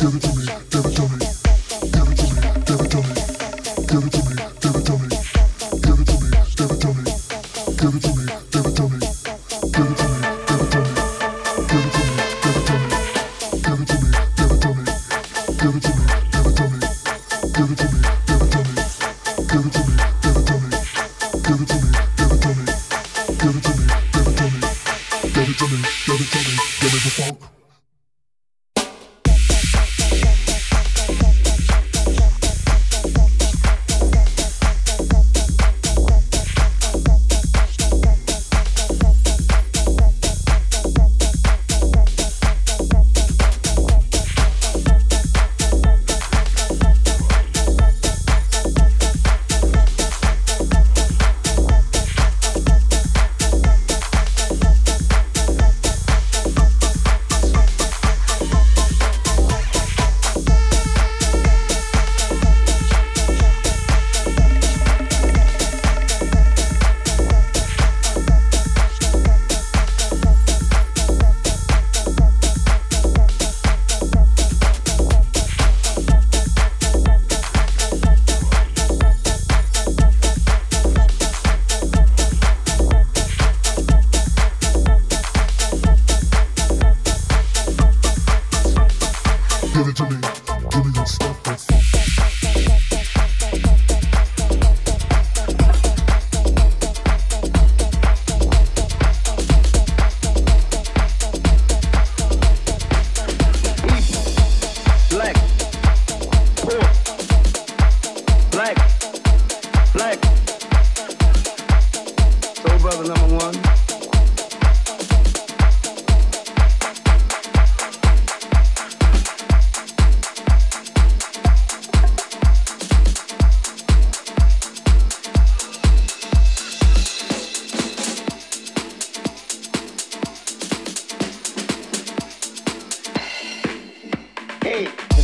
black,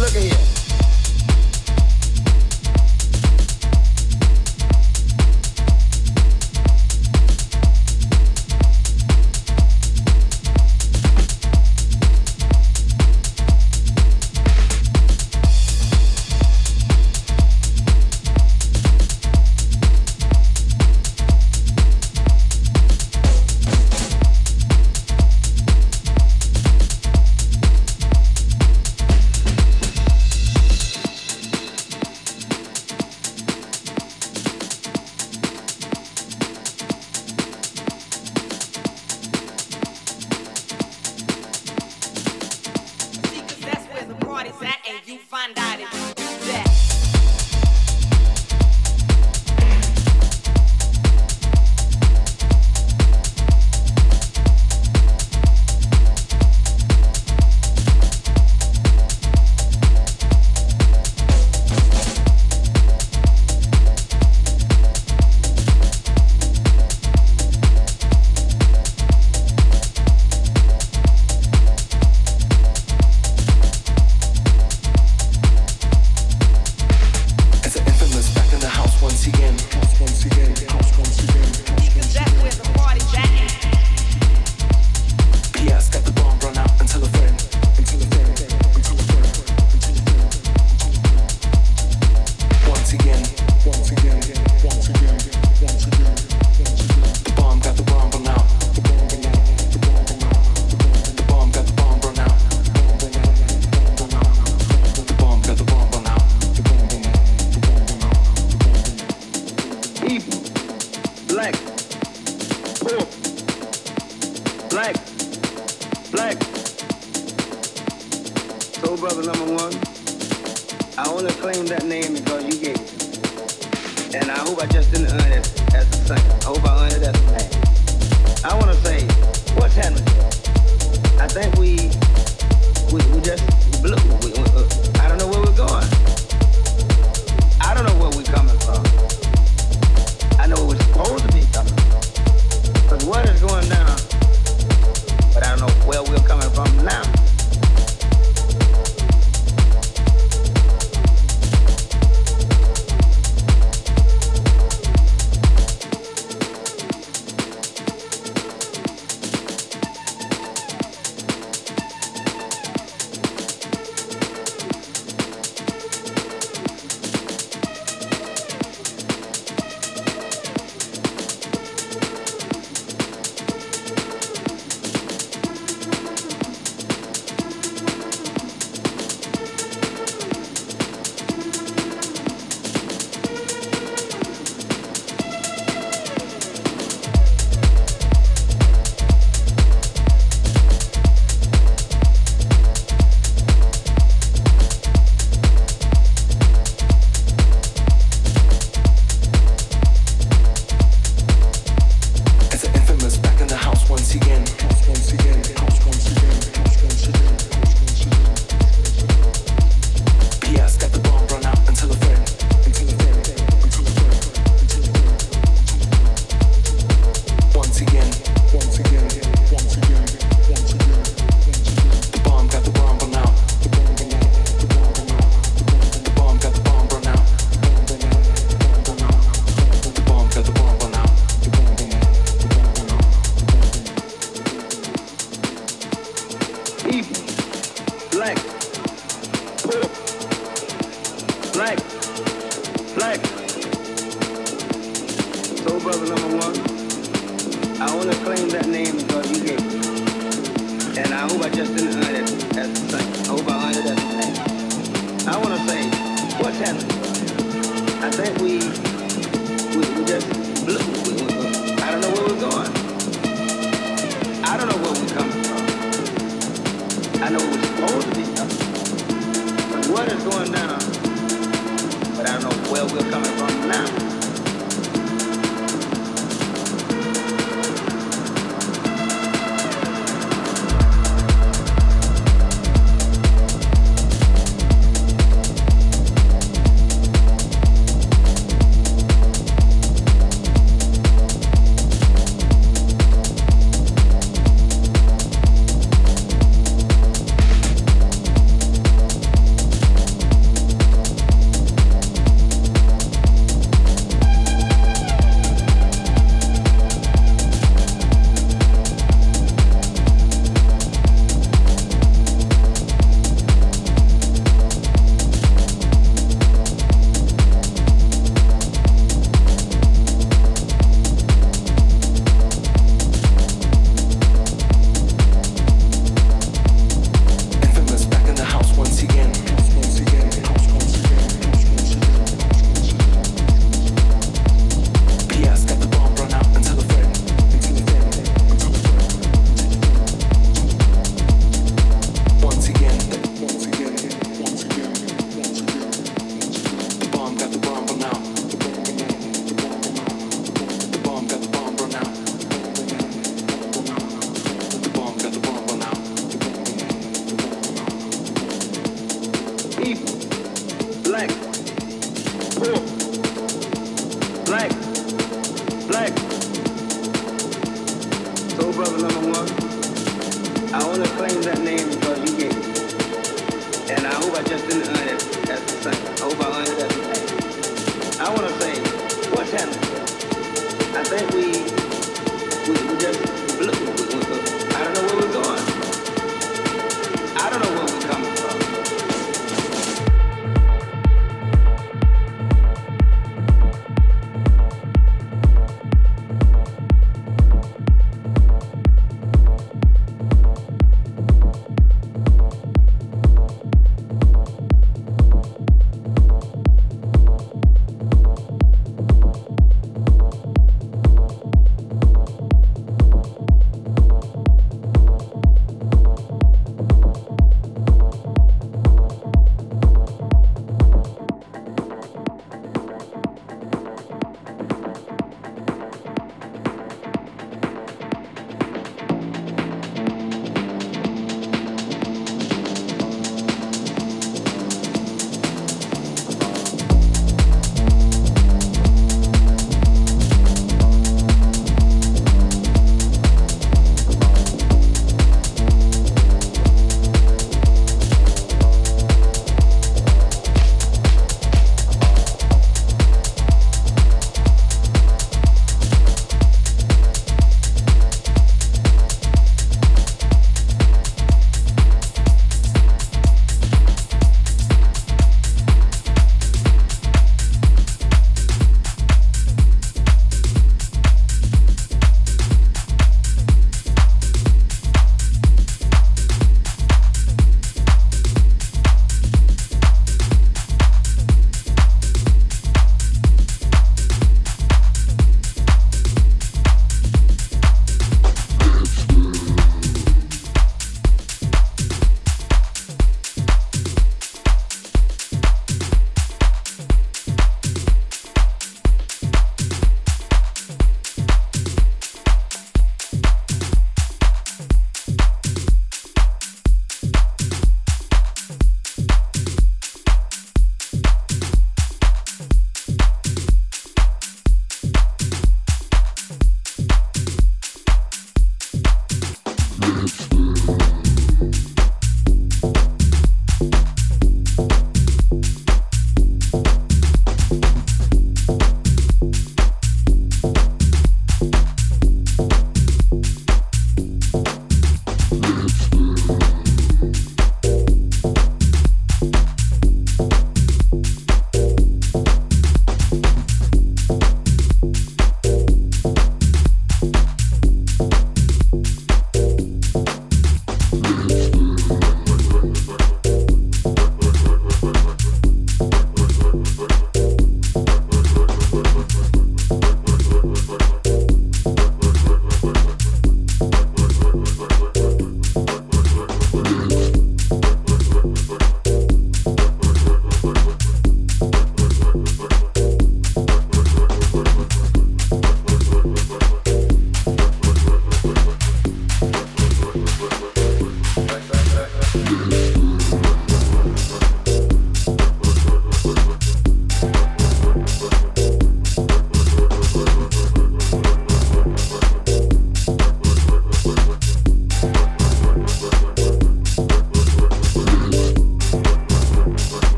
Look at here.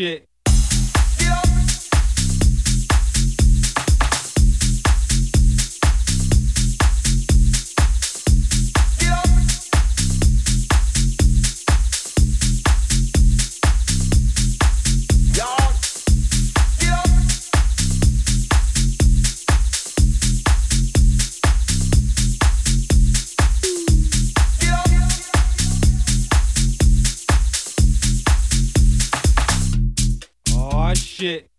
Shit shit.